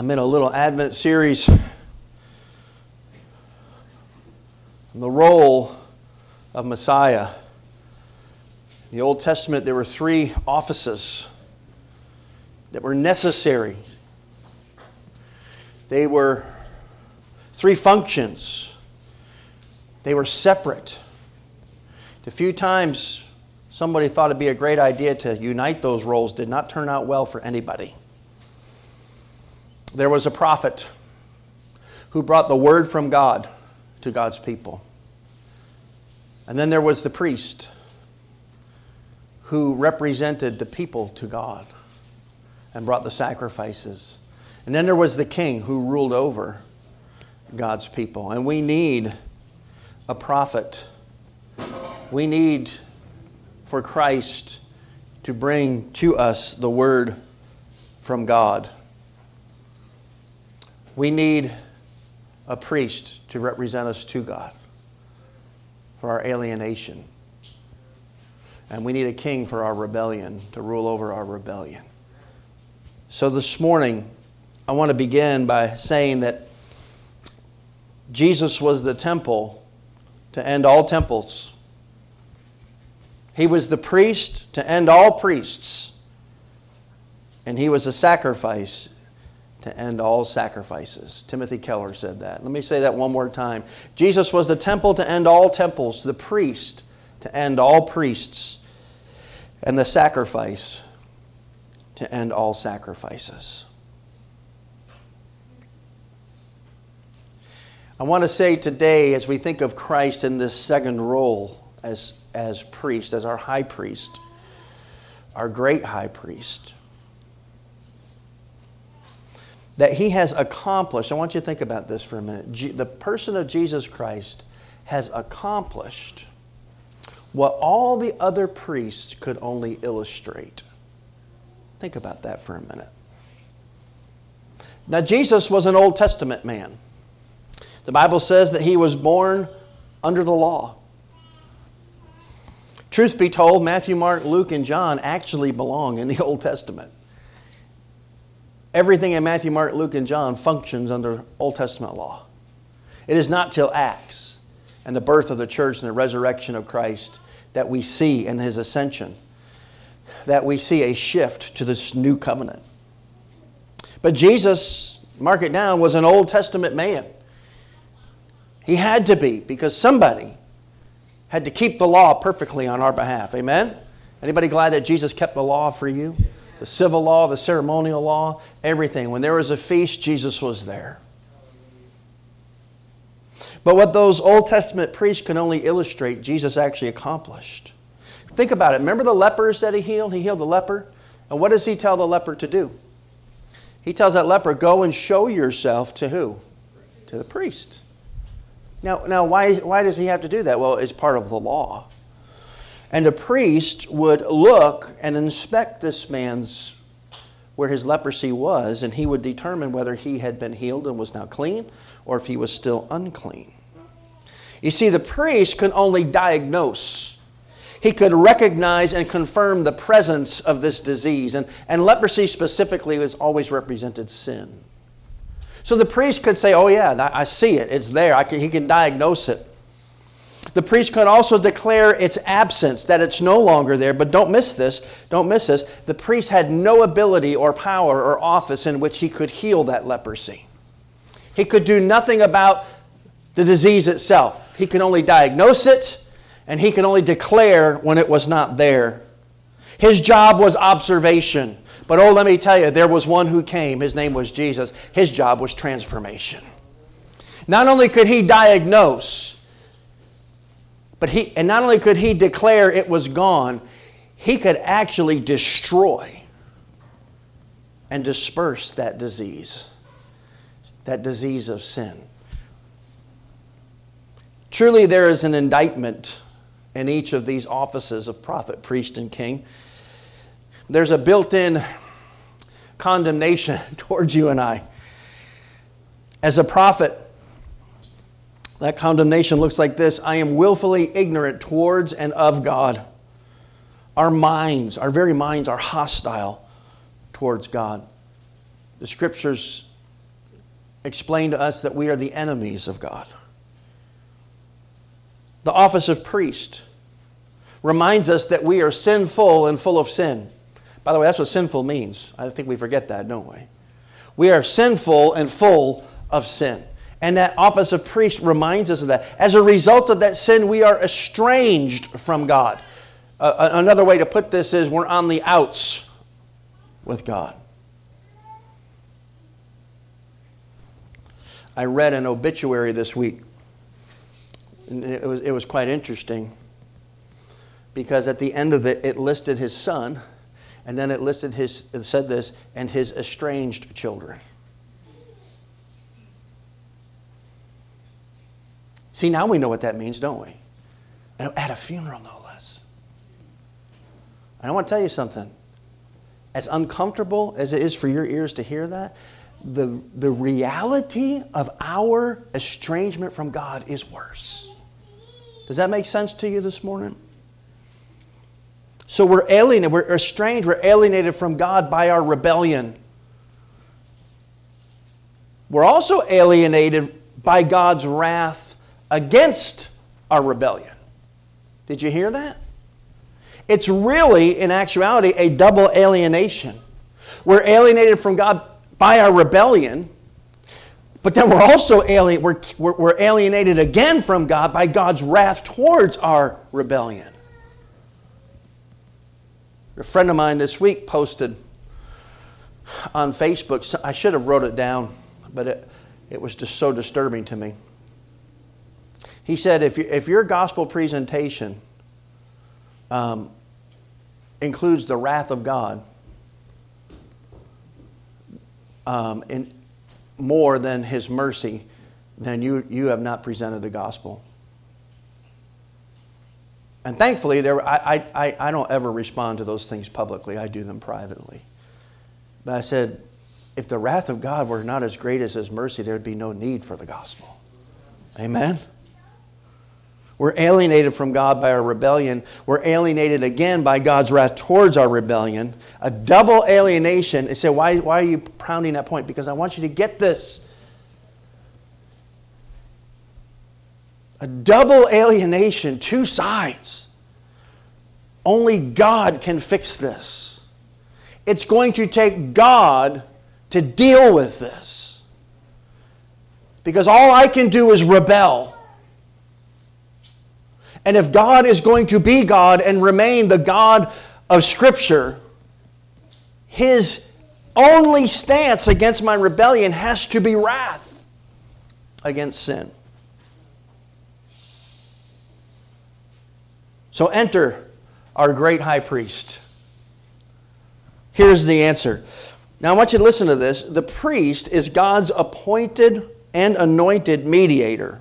I'm in a little Advent series on the role of Messiah. In the Old Testament, there were three offices that were necessary. They were three functions. They were separate. A few times somebody thought it'd be a great idea to unite those roles did not turn out well for anybody. There was a prophet who brought the word from God to God's people. And then there was the priest who represented the people to God and brought the sacrifices. And then there was the king who ruled over God's people. And we need a prophet. We need for Christ to bring to us the word from God. We need a priest to represent us to God for our alienation. And we need a king for our rebellion, to rule over our rebellion. So this morning, I want to begin by saying that Jesus was the temple to end all temples. He was the priest to end all priests. And he was a sacrifice to end all sacrifices. Timothy Keller said that. Let me say that one more time. Jesus was the temple to end all temples, the priest to end all priests, and the sacrifice to end all sacrifices. I want to say today, as we think of Christ in this second role as, as priest, as our high priest, our great high priest, that he has accomplished. I want you to think about this for a minute. the person of Jesus Christ has accomplished what all the other priests could only illustrate. Think about that for a minute. Now, Jesus was an Old Testament man. The Bible says that he was born under the law. Truth be told, Matthew, Mark, Luke, and John actually belong in the Old Testament. Everything in Matthew, Mark, Luke, and John functions under Old Testament law. It is not till Acts and the birth of the church and the resurrection of Christ that we see in his ascension that we see a shift to this new covenant. But Jesus, mark it down, was an Old Testament man. He had to be because somebody had to keep the law perfectly on our behalf. Amen? Anybody glad that Jesus kept the law for you? The civil law, the ceremonial law, everything. When there was a feast, Jesus was there. But what those Old Testament priests can only illustrate, Jesus actually accomplished. Think about it. Remember the lepers that he healed? He healed the leper. And what does he tell the leper to do? He tells that leper, go and show yourself to who? To the priest. Now, now why, why does he have to do that? Well, it's part of the law. And a priest would look and inspect this man's where his leprosy was, and he would determine whether he had been healed and was now clean or if he was still unclean. You see, the priest can only diagnose. He could recognize and confirm the presence of this disease. And, and leprosy specifically was always represented sin. So the priest could say, Oh, yeah, I see it. It's there. Can, he can diagnose it. The priest could also declare its absence, that it's no longer there. But don't miss this. Don't miss this. The priest had no ability or power or office in which he could heal that leprosy. He could do nothing about the disease itself. He could only diagnose it, and he could only declare when it was not there. His job was observation. But oh, let me tell you, there was one who came. His name was Jesus. His job was transformation. Not only could he diagnose, but he, and not only could he declare it was gone, he could actually destroy and disperse that disease, that disease of sin. Truly, there is an indictment in each of these offices of prophet, priest, and king there's a built in condemnation towards you and I. As a prophet, that condemnation looks like this I am willfully ignorant towards and of God. Our minds, our very minds, are hostile towards God. The scriptures explain to us that we are the enemies of God. The office of priest reminds us that we are sinful and full of sin. By the way, that's what sinful means. I think we forget that, don't we? We are sinful and full of sin. And that office of priest reminds us of that. As a result of that sin, we are estranged from God. Uh, another way to put this is we're on the outs with God. I read an obituary this week. And it was, it was quite interesting because at the end of it, it listed his son, and then it listed his, it said this, and his estranged children. See, now we know what that means, don't we? At a funeral, no less. And I want to tell you something. As uncomfortable as it is for your ears to hear that, the, the reality of our estrangement from God is worse. Does that make sense to you this morning? So we're alienated, we're estranged, we're alienated from God by our rebellion. We're also alienated by God's wrath against our rebellion. Did you hear that? It's really, in actuality, a double alienation. We're alienated from God by our rebellion, but then we're also alien, we're, we're alienated again from God by God's wrath towards our rebellion. A friend of mine this week posted on Facebook, I should have wrote it down, but it, it was just so disturbing to me. He said, if, you, if your gospel presentation um, includes the wrath of God, um, in more than his mercy, then you, you have not presented the gospel. And thankfully, there, I, I, I don't ever respond to those things publicly, I do them privately. But I said, if the wrath of God were not as great as his mercy, there would be no need for the gospel. Amen? We're alienated from God by our rebellion. We're alienated again by God's wrath towards our rebellion. A double alienation. You say, why, why are you pounding that point? Because I want you to get this. A double alienation, two sides. Only God can fix this. It's going to take God to deal with this. Because all I can do is rebel. And if God is going to be God and remain the God of Scripture, his only stance against my rebellion has to be wrath against sin. So enter our great high priest. Here's the answer. Now I want you to listen to this. The priest is God's appointed and anointed mediator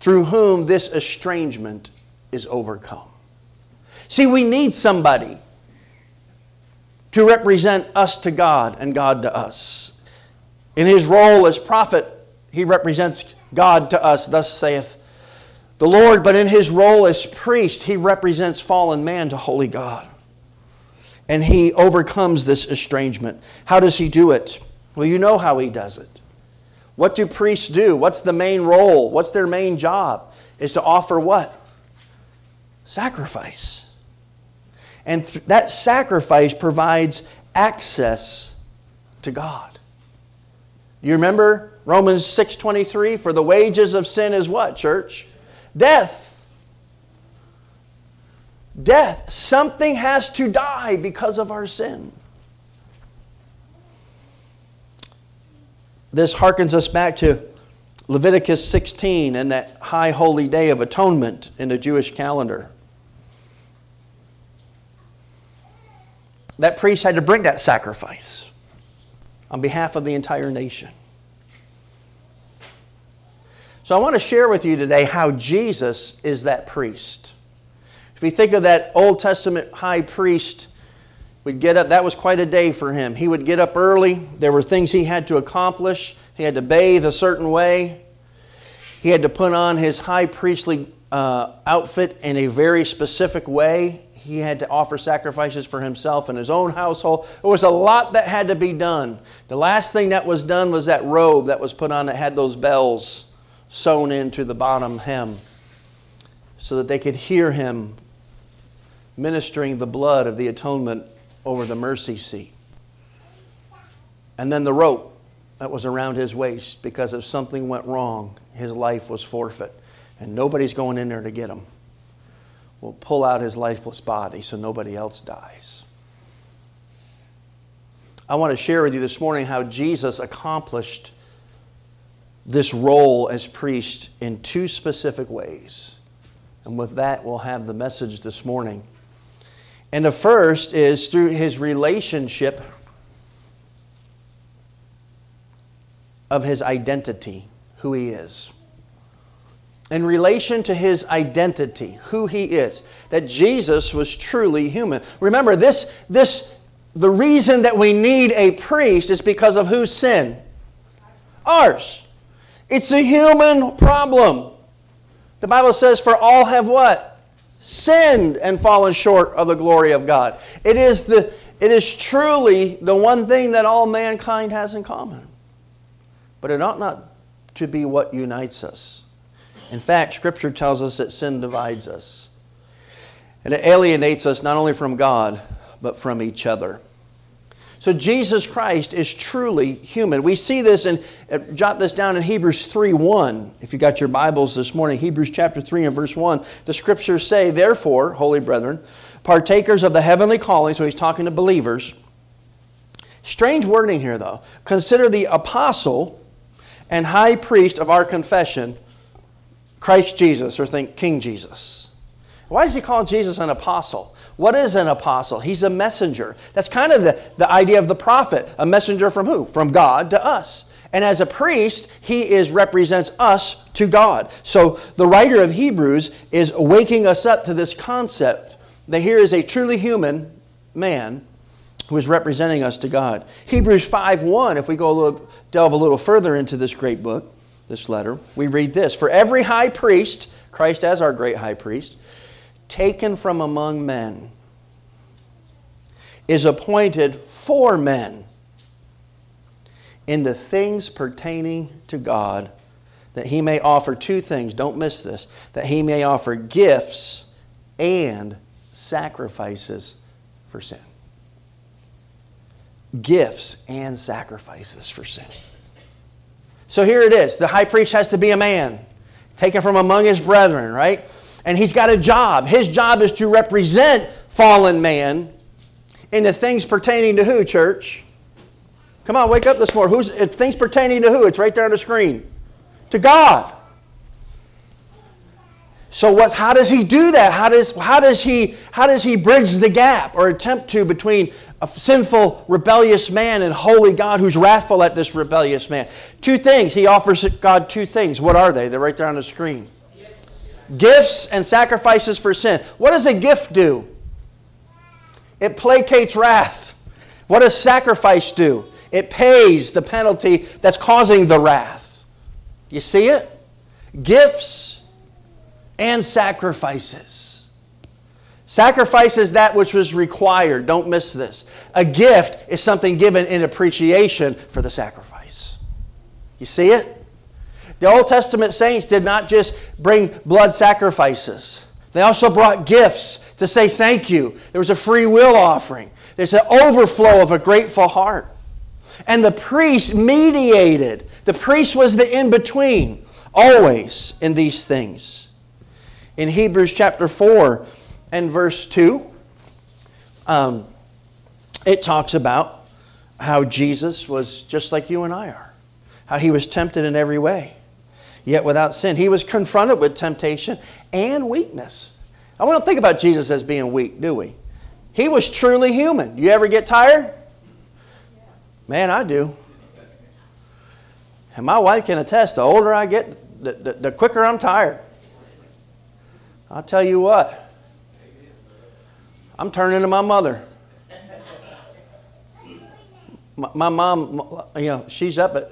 through whom this estrangement is overcome. See, we need somebody to represent us to God and God to us. In his role as prophet, he represents God to us, thus saith the Lord, but in his role as priest, he represents fallen man to holy God. And he overcomes this estrangement. How does he do it? Well, you know how he does it. What do priests do? What's the main role? What's their main job? Is to offer what? Sacrifice. And th- that sacrifice provides access to God. You remember Romans 6:23 for the wages of sin is what, church? Death. Death. Something has to die because of our sin. This harkens us back to Leviticus 16 and that high holy day of atonement in the Jewish calendar. That priest had to bring that sacrifice on behalf of the entire nation. So I want to share with you today how Jesus is that priest. If we think of that Old Testament high priest, would get up. That was quite a day for him. He would get up early. There were things he had to accomplish. He had to bathe a certain way. He had to put on his high priestly uh, outfit in a very specific way. he had to offer sacrifices for himself and his own household. There was a lot that had to be done. The last thing that was done was that robe that was put on that had those bells sewn into the bottom hem so that they could hear him ministering the blood of the atonement over the mercy seat. And then the rope that was around his waist because if something went wrong, his life was forfeit. And nobody's going in there to get him. We'll pull out his lifeless body so nobody else dies. I want to share with you this morning how Jesus accomplished this role as priest in two specific ways. And with that, we'll have the message this morning. And the first is through his relationship of his identity, who he is. In relation to his identity, who he is, that Jesus was truly human. Remember, this, this, the reason that we need a priest is because of whose sin? Ours. It's a human problem. The Bible says, For all have what? Sinned and fallen short of the glory of God. It is, the, it is truly the one thing that all mankind has in common. But it ought not to be what unites us. In fact, Scripture tells us that sin divides us. And it alienates us not only from God, but from each other. So Jesus Christ is truly human. We see this and uh, jot this down in Hebrews 3 1. If you got your Bibles this morning, Hebrews chapter 3 and verse 1, the scriptures say, Therefore, holy brethren, partakers of the heavenly calling, so he's talking to believers. Strange wording here, though. Consider the apostle and high priest of our confession, Christ Jesus, or think King Jesus. Why does he call Jesus an apostle? What is an apostle? He's a messenger. That's kind of the, the idea of the prophet. A messenger from who? From God to us. And as a priest, he is represents us to God. So the writer of Hebrews is waking us up to this concept that here is a truly human man who is representing us to God. Hebrews 5:1, if we go a little delve a little further into this great book, this letter, we read this, "For every high priest, Christ as our great high priest, taken from among men, is appointed for men in the things pertaining to God, that he may offer two things. Don't miss this that he may offer gifts and sacrifices for sin. Gifts and sacrifices for sin. So here it is. The high priest has to be a man, taken from among his brethren, right? And he's got a job. His job is to represent fallen man in the things pertaining to who, church? Come on, wake up this morning. Who's things pertaining to who? It's right there on the screen. To God. So what how does he do that? How does how does he how does he bridge the gap or attempt to between a sinful rebellious man and holy God who's wrathful at this rebellious man? Two things. He offers God two things. What are they? They're right there on the screen. Gifts and sacrifices for sin. What does a gift do? It placates wrath. What does sacrifice do? It pays the penalty that's causing the wrath. You see it? Gifts and sacrifices. Sacrifice is that which was required. Don't miss this. A gift is something given in appreciation for the sacrifice. You see it? The Old Testament saints did not just bring blood sacrifices, they also brought gifts to say thank you. There was a free will offering, there's an overflow of a grateful heart. And the priest mediated, the priest was the in between, always in these things. In Hebrews chapter 4 and verse 2, um, it talks about how Jesus was just like you and I are, how he was tempted in every way yet without sin. He was confronted with temptation and weakness. I don't think about Jesus as being weak, do we? He was truly human. You ever get tired? Man, I do. And my wife can attest the older I get, the, the, the quicker I'm tired. I'll tell you what, I'm turning to my mother. My, my mom, you know, she's up at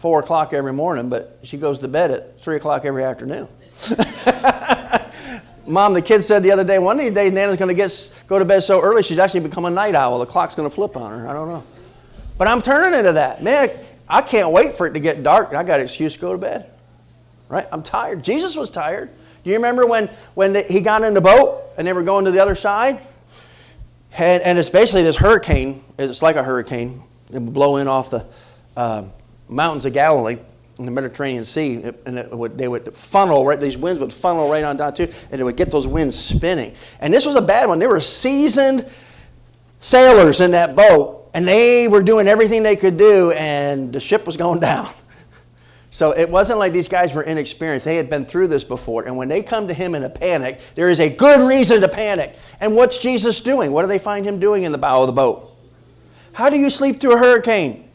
four o'clock every morning, but she goes to bed at three o'clock every afternoon. Mom, the kid said the other day, one of these days Nana's going to get go to bed so early she's actually become a night owl. The clock's going to flip on her. I don't know. But I'm turning into that. Man, I can't wait for it to get dark. I got an excuse to go to bed. Right? I'm tired. Jesus was tired. Do you remember when, when the, he got in the boat and they were going to the other side? And, and it's basically this hurricane. It's like a hurricane. It would blow in off the uh, mountains of Galilee in the Mediterranean Sea, and would, they would funnel right. These winds would funnel right on down too, and it would get those winds spinning. And this was a bad one. There were seasoned sailors in that boat, and they were doing everything they could do, and the ship was going down. So it wasn't like these guys were inexperienced. They had been through this before. And when they come to him in a panic, there is a good reason to panic. And what's Jesus doing? What do they find him doing in the bow of the boat? How do you sleep through a hurricane?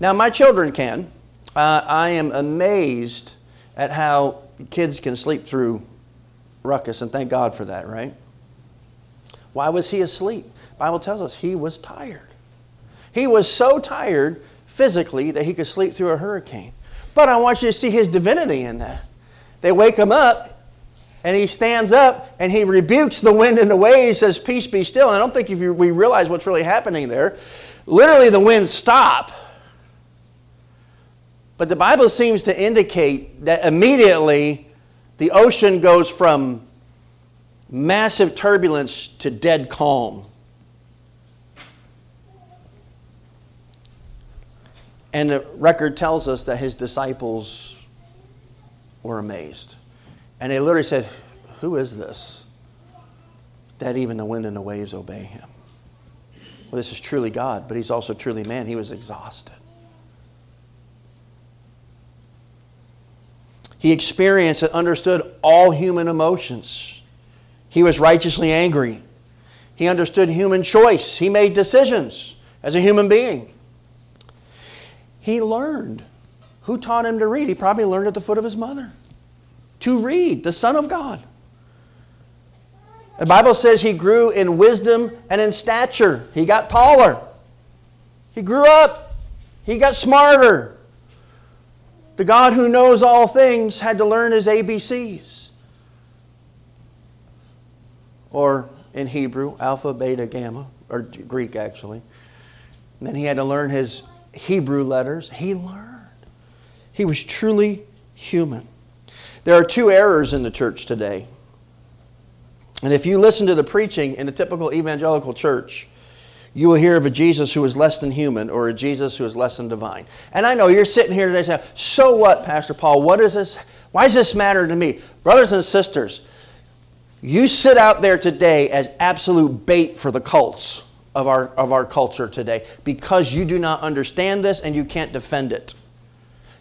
Now, my children can. Uh, I am amazed at how kids can sleep through ruckus, and thank God for that, right? Why was he asleep? Bible tells us he was tired. He was so tired physically that he could sleep through a hurricane. But I want you to see his divinity in that. They wake him up, and he stands up and he rebukes the wind and the waves, says, Peace be still. And I don't think if you, we realize what's really happening there. Literally, the winds stop but the Bible seems to indicate that immediately the ocean goes from massive turbulence to dead calm. And the record tells us that his disciples were amazed. And they literally said, Who is this? That even the wind and the waves obey him. Well, this is truly God, but he's also truly man. He was exhausted. He experienced and understood all human emotions. He was righteously angry. He understood human choice. He made decisions as a human being. He learned. Who taught him to read? He probably learned at the foot of his mother. To read, the Son of God. The Bible says he grew in wisdom and in stature. He got taller. He grew up. He got smarter. The God who knows all things had to learn his ABCs. Or in Hebrew, alpha, beta, gamma, or Greek actually. And then he had to learn his Hebrew letters. He learned. He was truly human. There are two errors in the church today. And if you listen to the preaching in a typical evangelical church, you will hear of a Jesus who is less than human or a Jesus who is less than divine. And I know you're sitting here today saying, So what, Pastor Paul? What is this? Why does this matter to me? Brothers and sisters, you sit out there today as absolute bait for the cults of our, of our culture today because you do not understand this and you can't defend it.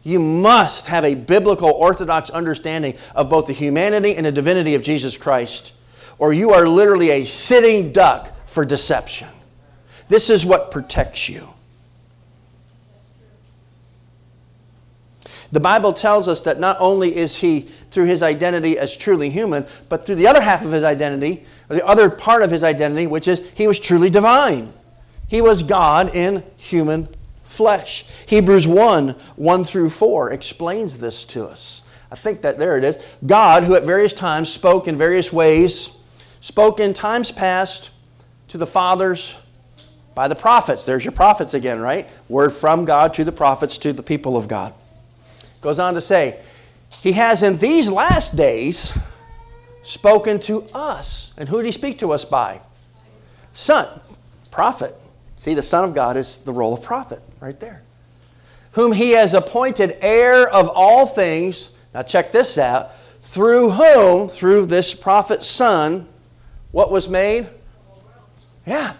You must have a biblical, orthodox understanding of both the humanity and the divinity of Jesus Christ, or you are literally a sitting duck for deception. This is what protects you. The Bible tells us that not only is he, through his identity as truly human, but through the other half of his identity, or the other part of his identity, which is he was truly divine. He was God in human flesh. Hebrews 1 1 through 4 explains this to us. I think that there it is. God, who at various times spoke in various ways, spoke in times past to the fathers by the prophets. There's your prophets again, right? Word from God to the prophets to the people of God. Goes on to say, He has in these last days spoken to us. And who did He speak to us by? Son, prophet. See, the Son of God is the role of prophet right there. Whom He has appointed heir of all things. Now, check this out. Through whom, through this prophet's son, what was made? Yeah,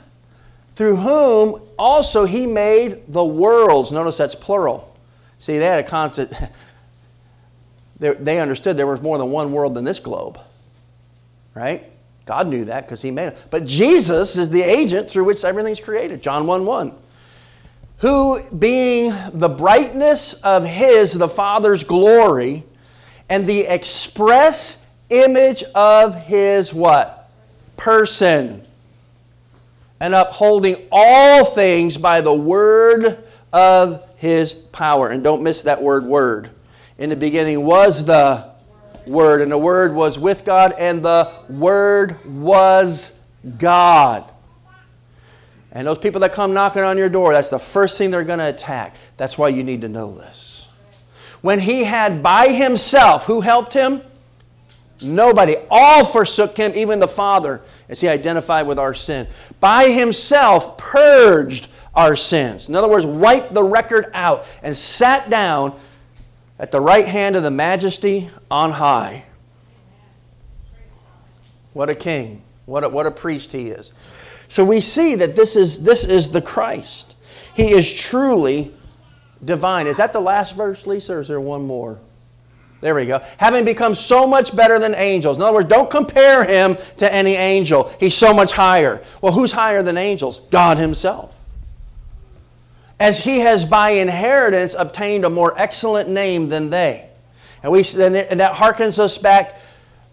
through whom also he made the worlds. Notice that's plural. See, they had a concept. They understood there was more than one world than this globe. Right? God knew that because he made it. But Jesus is the agent through which everything's created. John 1 1. Who, being the brightness of his, the Father's glory, and the express image of his what? Person and upholding all things by the word of his power. And don't miss that word, word. In the beginning was the Word, and the Word was with God, and the Word was God. And those people that come knocking on your door, that's the first thing they're going to attack. That's why you need to know this. When he had by himself, who helped him? Nobody. All forsook him, even the Father, as he identified with our sin. By himself purged our sins. In other words, wiped the record out and sat down at the right hand of the majesty on high. What a king. What a, what a priest he is. So we see that this is, this is the Christ. He is truly divine. Is that the last verse, Lisa, or is there one more? There we go. Having become so much better than angels. In other words, don't compare him to any angel. He's so much higher. Well, who's higher than angels? God himself. As he has by inheritance obtained a more excellent name than they. And, we, and that harkens us back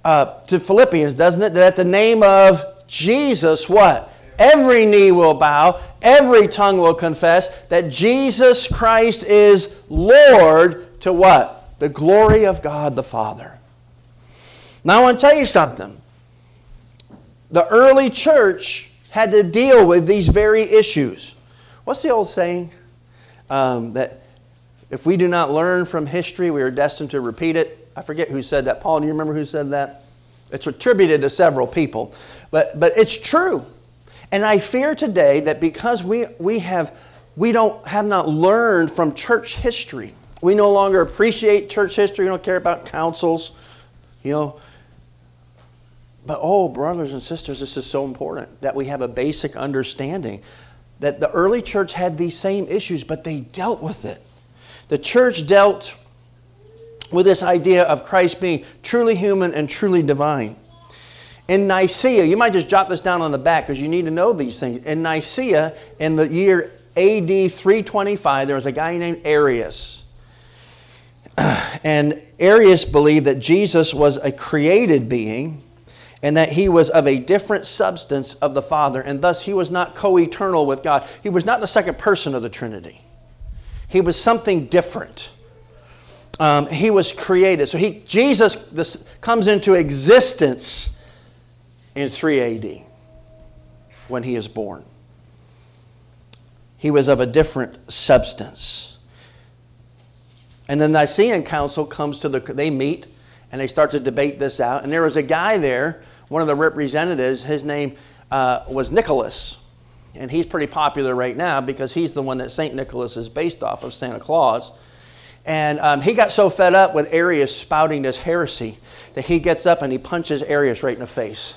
uh, to Philippians, doesn't it? That the name of Jesus, what? Every knee will bow, every tongue will confess that Jesus Christ is Lord to what? The glory of God the Father. Now, I want to tell you something. The early church had to deal with these very issues. What's the old saying? Um, that if we do not learn from history, we are destined to repeat it. I forget who said that. Paul, do you remember who said that? It's attributed to several people. But, but it's true. And I fear today that because we, we, have, we don't, have not learned from church history, we no longer appreciate church history, we don't care about councils, you know. But oh, brothers and sisters, this is so important that we have a basic understanding that the early church had these same issues, but they dealt with it. The church dealt with this idea of Christ being truly human and truly divine. In Nicaea, you might just jot this down on the back because you need to know these things. In Nicaea, in the year AD 325, there was a guy named Arius. And Arius believed that Jesus was a created being and that he was of a different substance of the Father, and thus he was not co eternal with God. He was not the second person of the Trinity, he was something different. Um, he was created. So he, Jesus this, comes into existence in 3 AD when he is born. He was of a different substance. And the Nicene Council comes to the, they meet and they start to debate this out. And there was a guy there, one of the representatives, his name uh, was Nicholas. And he's pretty popular right now because he's the one that St. Nicholas is based off of, Santa Claus. And um, he got so fed up with Arius spouting this heresy that he gets up and he punches Arius right in the face.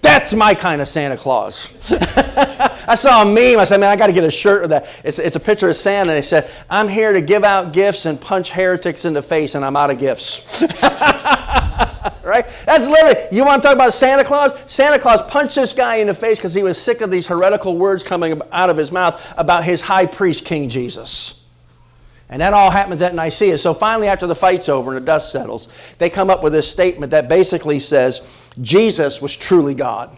That's my kind of Santa Claus. I saw a meme. I said, man, I got to get a shirt with that. It's, it's a picture of Santa. And he said, I'm here to give out gifts and punch heretics in the face, and I'm out of gifts. right? That's literally, you want to talk about Santa Claus? Santa Claus punched this guy in the face because he was sick of these heretical words coming out of his mouth about his high priest, King Jesus. And that all happens at Nicaea. So finally, after the fight's over and the dust settles, they come up with this statement that basically says Jesus was truly God.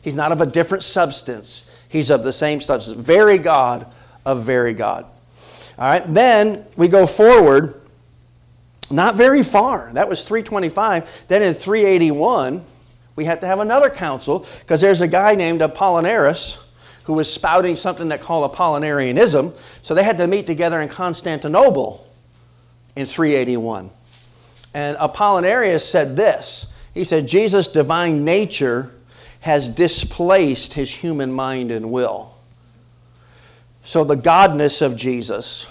He's not of a different substance, he's of the same substance. Very God of very God. All right, then we go forward, not very far. That was 325. Then in 381, we had to have another council because there's a guy named Apollinaris who was spouting something that called Apollinarianism. So they had to meet together in Constantinople in 381. And Apollinarius said this He said, Jesus' divine nature has displaced his human mind and will. So the godness of Jesus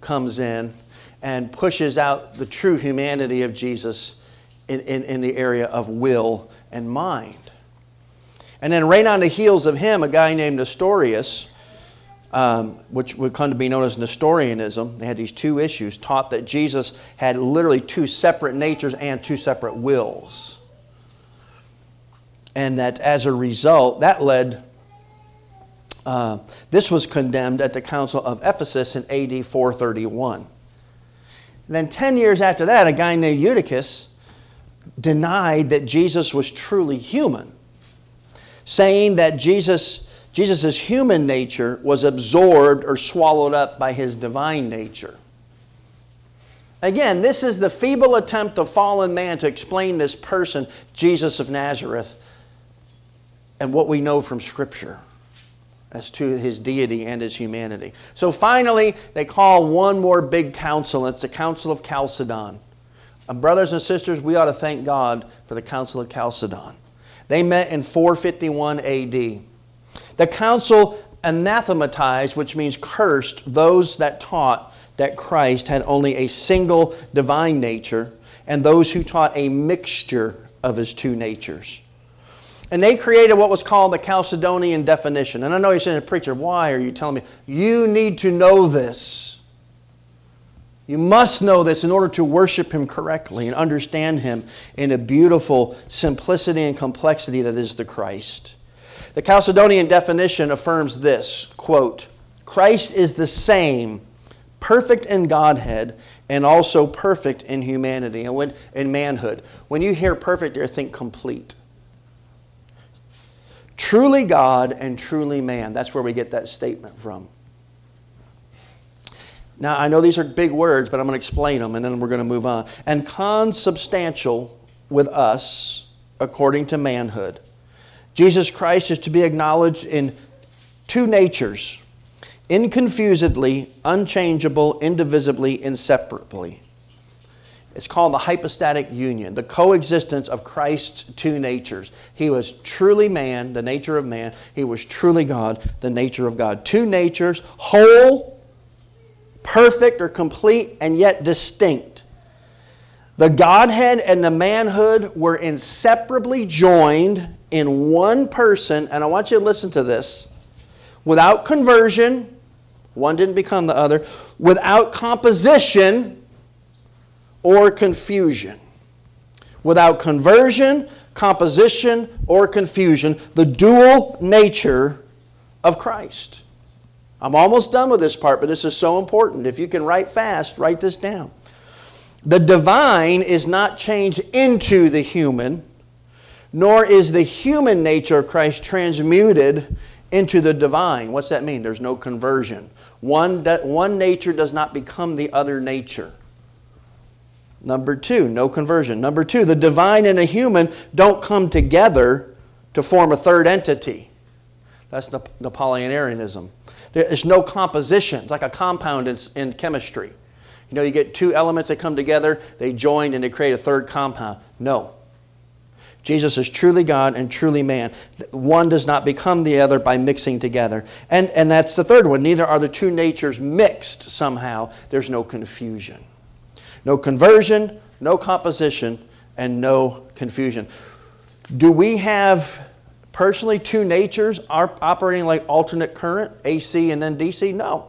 comes in and pushes out the true humanity of Jesus in, in, in the area of will and mind. And then right on the heels of him, a guy named Nestorius, um, which would come to be known as Nestorianism, they had these two issues, taught that Jesus had literally two separate natures and two separate wills. And that as a result, that led, uh, this was condemned at the Council of Ephesus in AD 431. And then 10 years after that, a guy named Eutychus denied that Jesus was truly human saying that Jesus Jesus' human nature was absorbed or swallowed up by his divine nature. Again, this is the feeble attempt of fallen man to explain this person, Jesus of Nazareth, and what we know from Scripture as to his deity and his humanity. So finally, they call one more big council. It's the Council of Chalcedon. And brothers and sisters, we ought to thank God for the Council of Chalcedon. They met in 451 AD. The council anathematized, which means cursed, those that taught that Christ had only a single divine nature and those who taught a mixture of his two natures. And they created what was called the Chalcedonian definition. And I know you're saying, Preacher, why are you telling me? You need to know this. You must know this in order to worship Him correctly and understand Him in a beautiful simplicity and complexity that is the Christ. The Chalcedonian definition affirms this quote, Christ is the same, perfect in Godhead, and also perfect in humanity and when, in manhood. When you hear perfect, you think complete truly God and truly man. That's where we get that statement from. Now, I know these are big words, but I'm going to explain them and then we're going to move on. And consubstantial with us according to manhood. Jesus Christ is to be acknowledged in two natures inconfusedly, unchangeable, indivisibly, inseparably. It's called the hypostatic union, the coexistence of Christ's two natures. He was truly man, the nature of man. He was truly God, the nature of God. Two natures, whole, perfect or complete, and yet distinct. The Godhead and the manhood were inseparably joined in one person, and I want you to listen to this without conversion, one didn't become the other, without composition, or confusion. Without conversion, composition, or confusion, the dual nature of Christ. I'm almost done with this part, but this is so important. If you can write fast, write this down. The divine is not changed into the human, nor is the human nature of Christ transmuted into the divine. What's that mean? There's no conversion. One, one nature does not become the other nature. Number two, no conversion. Number two, the divine and a human don't come together to form a third entity. That's Apollinarianism. There's no composition. It's like a compound in, in chemistry. You know, you get two elements that come together, they join, and they create a third compound. No. Jesus is truly God and truly man. One does not become the other by mixing together. And, and that's the third one. Neither are the two natures mixed somehow. There's no confusion. No conversion, no composition, and no confusion. Do we have personally two natures operating like alternate current, AC and then DC? No,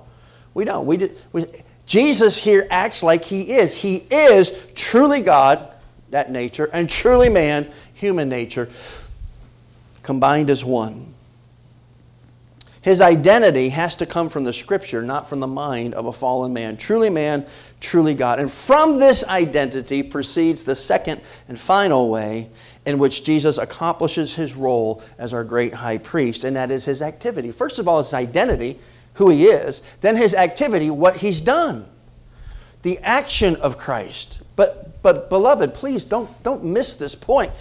we don't. We, did, we Jesus here acts like he is. He is truly God, that nature, and truly man, human nature, combined as one. His identity has to come from the scripture, not from the mind of a fallen man. Truly man, truly God. And from this identity proceeds the second and final way in which Jesus accomplishes his role as our great high priest, and that is his activity. First of all, his identity, who he is, then his activity, what he's done. The action of Christ. But, but beloved, please don't, don't miss this point.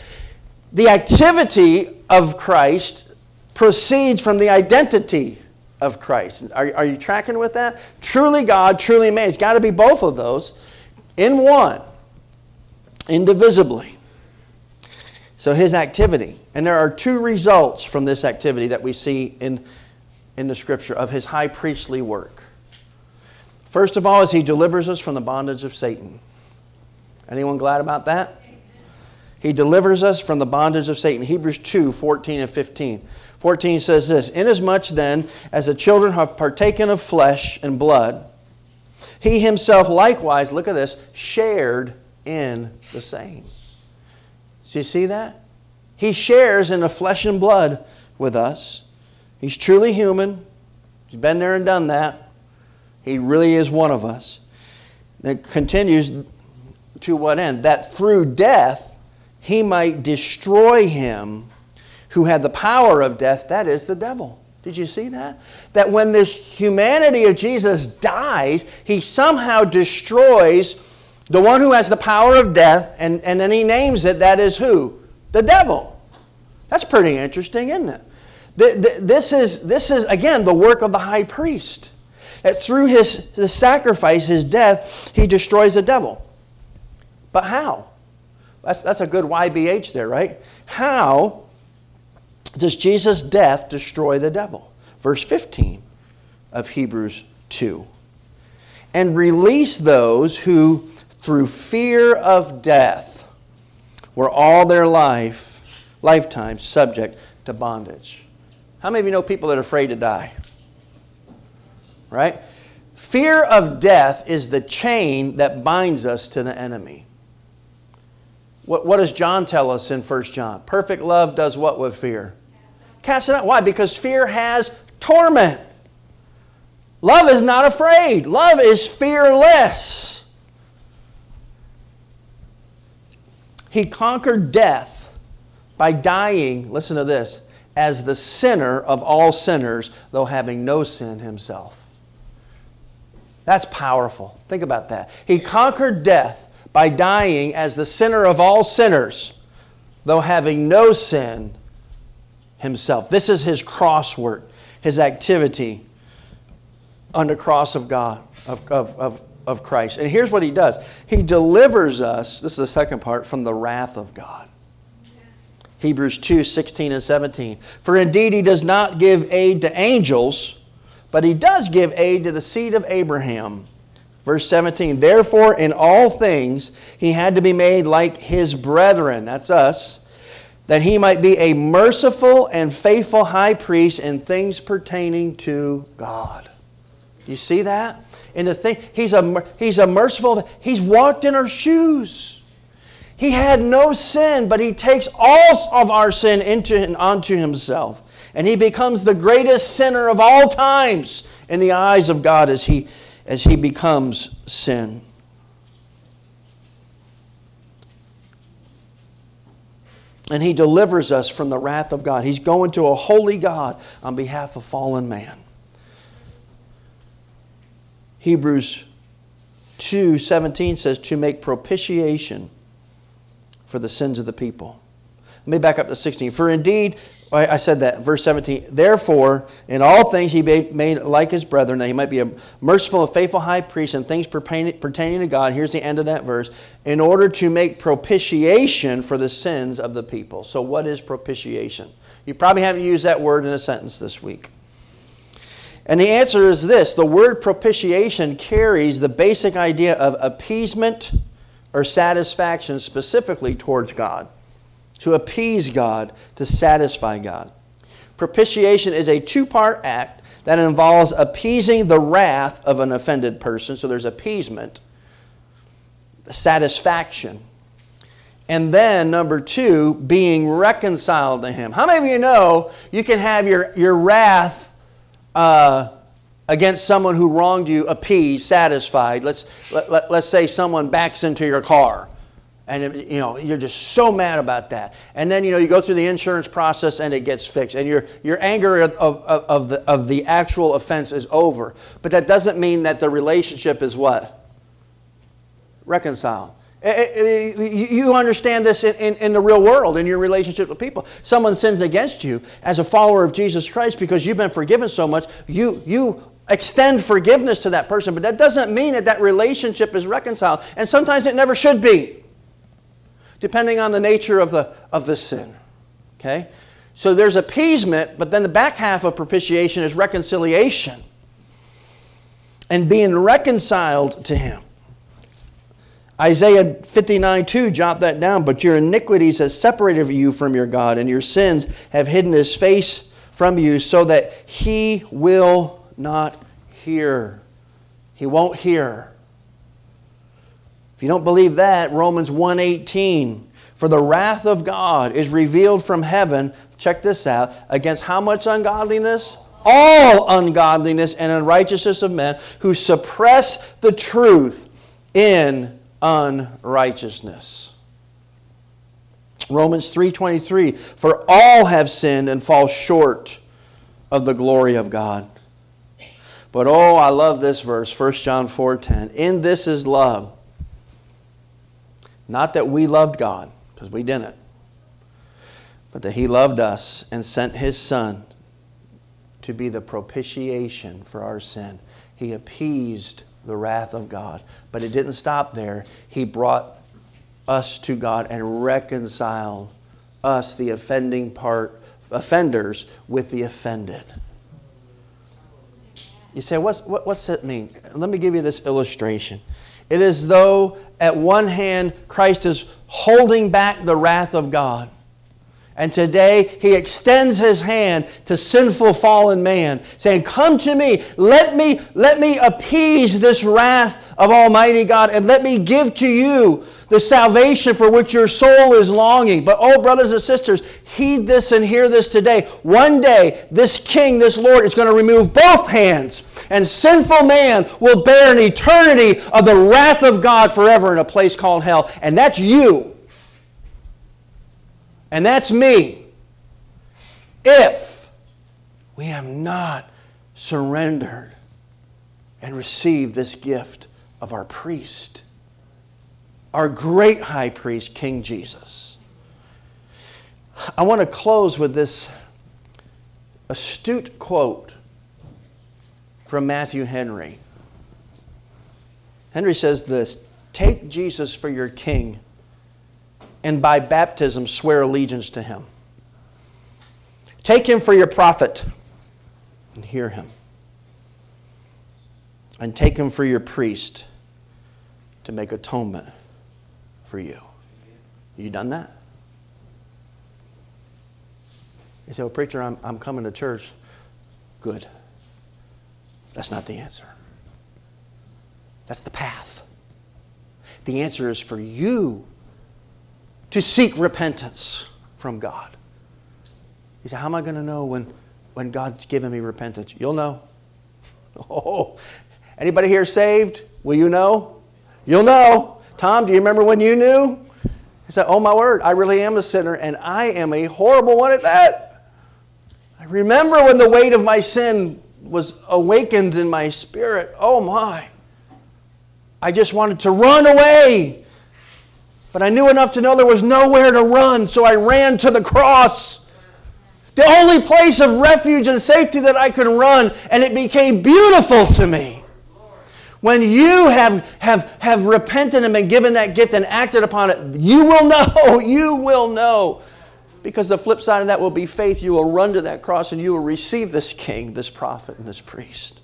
The activity of Christ proceeds from the identity of Christ. Are, are you tracking with that? Truly God, truly man. It's got to be both of those in one, indivisibly. So his activity. And there are two results from this activity that we see in, in the scripture of his high priestly work. First of all, is he delivers us from the bondage of Satan. Anyone glad about that? He delivers us from the bondage of Satan. Hebrews 2 14 and 15. 14 says this Inasmuch then as the children have partaken of flesh and blood, he himself likewise, look at this, shared in the same. Do you see that? He shares in the flesh and blood with us. He's truly human. He's been there and done that. He really is one of us. And it continues to what end? That through death he might destroy him who had the power of death, that is the devil. Did you see that? That when this humanity of Jesus dies, he somehow destroys The one who has the power of death, and, and then he names it, that is who? The devil. That's pretty interesting, isn't it? This is, this is, again, the work of the high priest. That through his the sacrifice, his death, he destroys the devil. But how? That's, that's a good YBH there, right? How does Jesus' death destroy the devil? Verse 15 of Hebrews 2. And release those who, through fear of death, were all their life, lifetime subject to bondage. How many of you know people that are afraid to die? Right? Fear of death is the chain that binds us to the enemy. What, what does John tell us in 1 John? Perfect love does what with fear? Cast it out. Why? Because fear has torment. Love is not afraid, love is fearless. He conquered death by dying, listen to this, as the sinner of all sinners, though having no sin himself. That's powerful. Think about that. He conquered death by dying as the sinner of all sinners, though having no sin himself. This is his cross work, his activity on the cross of God, of, of, of, of Christ. And here's what he does He delivers us, this is the second part, from the wrath of God. Hebrews 2 16 and 17. For indeed he does not give aid to angels, but he does give aid to the seed of Abraham. Verse 17, therefore, in all things he had to be made like his brethren, that's us, that he might be a merciful and faithful high priest in things pertaining to God. You see that? In the thing, he's a, he's a merciful, he's walked in our shoes. He had no sin, but he takes all of our sin into and onto himself. And he becomes the greatest sinner of all times in the eyes of God as he as he becomes sin. And he delivers us from the wrath of God. He's going to a holy God on behalf of fallen man. Hebrews 2:17 says to make propitiation for the sins of the people. Let me back up to 16. For indeed I said that, verse 17. Therefore, in all things he made like his brethren, that he might be a merciful and faithful high priest in things pertaining to God. Here's the end of that verse. In order to make propitiation for the sins of the people. So, what is propitiation? You probably haven't used that word in a sentence this week. And the answer is this the word propitiation carries the basic idea of appeasement or satisfaction specifically towards God to appease God, to satisfy God. Propitiation is a two part act that involves appeasing the wrath of an offended person. So there's appeasement, satisfaction. And then, number two, being reconciled to Him. How many of you know you can have your, your wrath uh, against someone who wronged you appeased, satisfied? Let's, let, let, let's say someone backs into your car and you know you're just so mad about that. And then you know you go through the insurance process and it gets fixed. And your, your anger of, of, of, the, of the actual offense is over. But that doesn't mean that the relationship is what? Reconciled. Eh, eh, eh, you understand this in, in, in, the real world in your relationship with people. Someone sins against you as a follower of jesus christ because you've been forgiven so much you, you extend forgiveness to that person. But that doesn't mean that that relationship is reconciled. And sometimes it never should be depending on the nature of the, of the sin. Okay? So there's appeasement, but then the back half of propitiation is reconciliation and being reconciled to Him. Isaiah 59 2, jot that down. But your iniquities have separated you from your God, and your sins have hidden His face from you, so that He will not hear. He won't hear. If you don't believe that, Romans 1:18, for the wrath of God is revealed from heaven, check this out, against how much ungodliness? All ungodliness and unrighteousness of men who suppress the truth in unrighteousness. Romans 3:23 For all have sinned and fall short of the glory of God. But oh, I love this verse, 1 John 4:10. In this is love Not that we loved God, because we didn't, but that He loved us and sent His Son to be the propitiation for our sin. He appeased the wrath of God. But it didn't stop there. He brought us to God and reconciled us, the offending part, offenders, with the offended. You say, what's, what, what's that mean? Let me give you this illustration. It is though, at one hand, Christ is holding back the wrath of God. And today, he extends his hand to sinful fallen man, saying, Come to me, let me, let me appease this wrath of Almighty God, and let me give to you the salvation for which your soul is longing. But, oh, brothers and sisters, heed this and hear this today. One day, this King, this Lord, is going to remove both hands, and sinful man will bear an eternity of the wrath of God forever in a place called hell. And that's you. And that's me. If we have not surrendered and received this gift of our priest our great high priest, King Jesus. I want to close with this astute quote from Matthew Henry. Henry says this Take Jesus for your king, and by baptism swear allegiance to him. Take him for your prophet, and hear him. And take him for your priest to make atonement for you. You done that? You say, well, preacher, I'm, I'm coming to church. Good. That's not the answer. That's the path. The answer is for you to seek repentance from God. You say, How am I going to know when, when God's given me repentance? You'll know. Oh, anybody here saved? Will you know? You'll know. Tom, do you remember when you knew? He said, Oh, my word, I really am a sinner, and I am a horrible one at that. I remember when the weight of my sin was awakened in my spirit. Oh, my. I just wanted to run away. But I knew enough to know there was nowhere to run, so I ran to the cross. The only place of refuge and safety that I could run, and it became beautiful to me. When you have, have, have repented and been given that gift and acted upon it, you will know, you will know. Because the flip side of that will be faith. You will run to that cross and you will receive this king, this prophet, and this priest.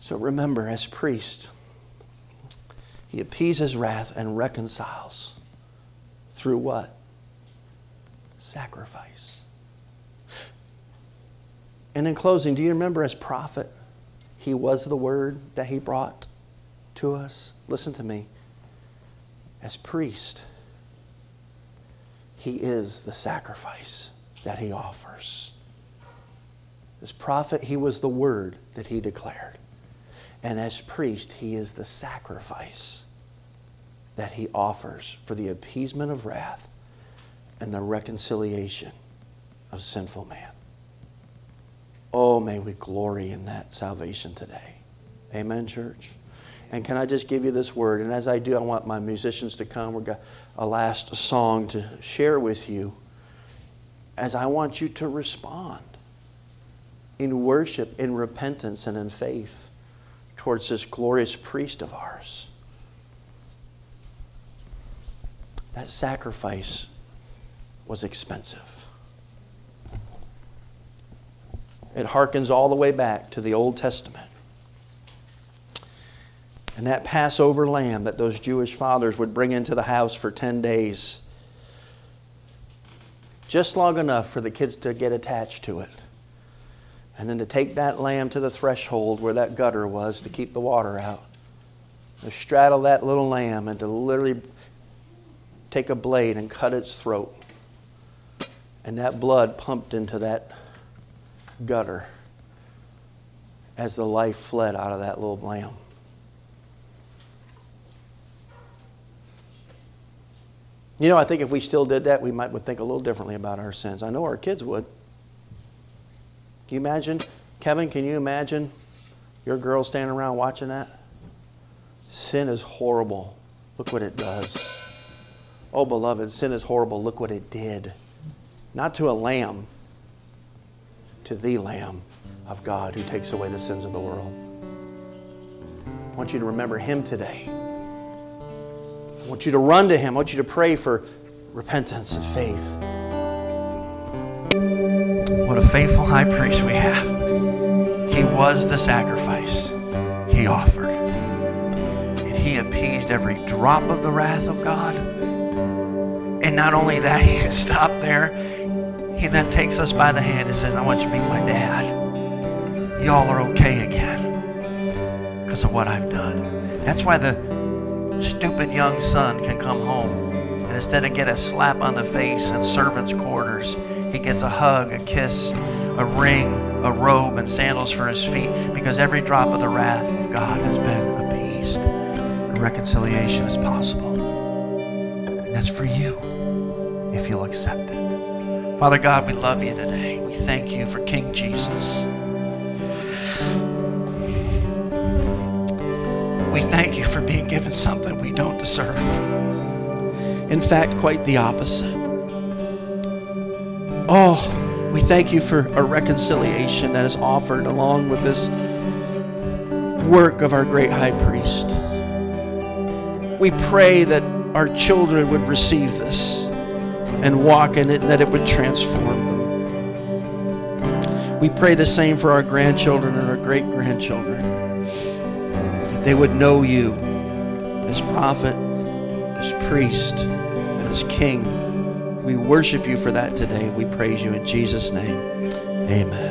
So remember, as priest, he appeases wrath and reconciles. Through what? Sacrifice. And in closing, do you remember as prophet? He was the word that He brought to us. Listen to me. As priest, He is the sacrifice that He offers. As prophet, He was the word that He declared. And as priest, He is the sacrifice that He offers for the appeasement of wrath and the reconciliation of sinful man. Oh, may we glory in that salvation today. Amen, church. And can I just give you this word? And as I do, I want my musicians to come. We've got a last song to share with you. As I want you to respond in worship, in repentance, and in faith towards this glorious priest of ours. That sacrifice was expensive. It harkens all the way back to the Old Testament. And that Passover lamb that those Jewish fathers would bring into the house for 10 days, just long enough for the kids to get attached to it. And then to take that lamb to the threshold where that gutter was to keep the water out. To straddle that little lamb and to literally take a blade and cut its throat. And that blood pumped into that gutter as the life fled out of that little lamb. You know, I think if we still did that, we might would think a little differently about our sins. I know our kids would. Can you imagine? Kevin, can you imagine your girl standing around watching that? Sin is horrible. Look what it does. Oh, beloved, sin is horrible. Look what it did. Not to a lamb, to the Lamb of God who takes away the sins of the world. I want you to remember Him today. I want you to run to Him. I want you to pray for repentance and faith. What a faithful high priest we have. He was the sacrifice He offered. And He appeased every drop of the wrath of God. And not only that, He stopped there. He then takes us by the hand and says, I want you to meet my dad. Y'all are okay again because of what I've done. That's why the stupid young son can come home and instead of get a slap on the face and servant's quarters, he gets a hug, a kiss, a ring, a robe, and sandals for his feet because every drop of the wrath of God has been appeased. And reconciliation is possible. And that's for you if you'll accept. Father God, we love you today. We thank you for King Jesus. We thank you for being given something we don't deserve. In fact, quite the opposite. Oh, we thank you for a reconciliation that is offered along with this work of our great high priest. We pray that our children would receive this and walk in it, and that it would transform them. We pray the same for our grandchildren and our great grandchildren. That they would know you as prophet, as priest, and as king. We worship you for that today. We praise you in Jesus' name. Amen.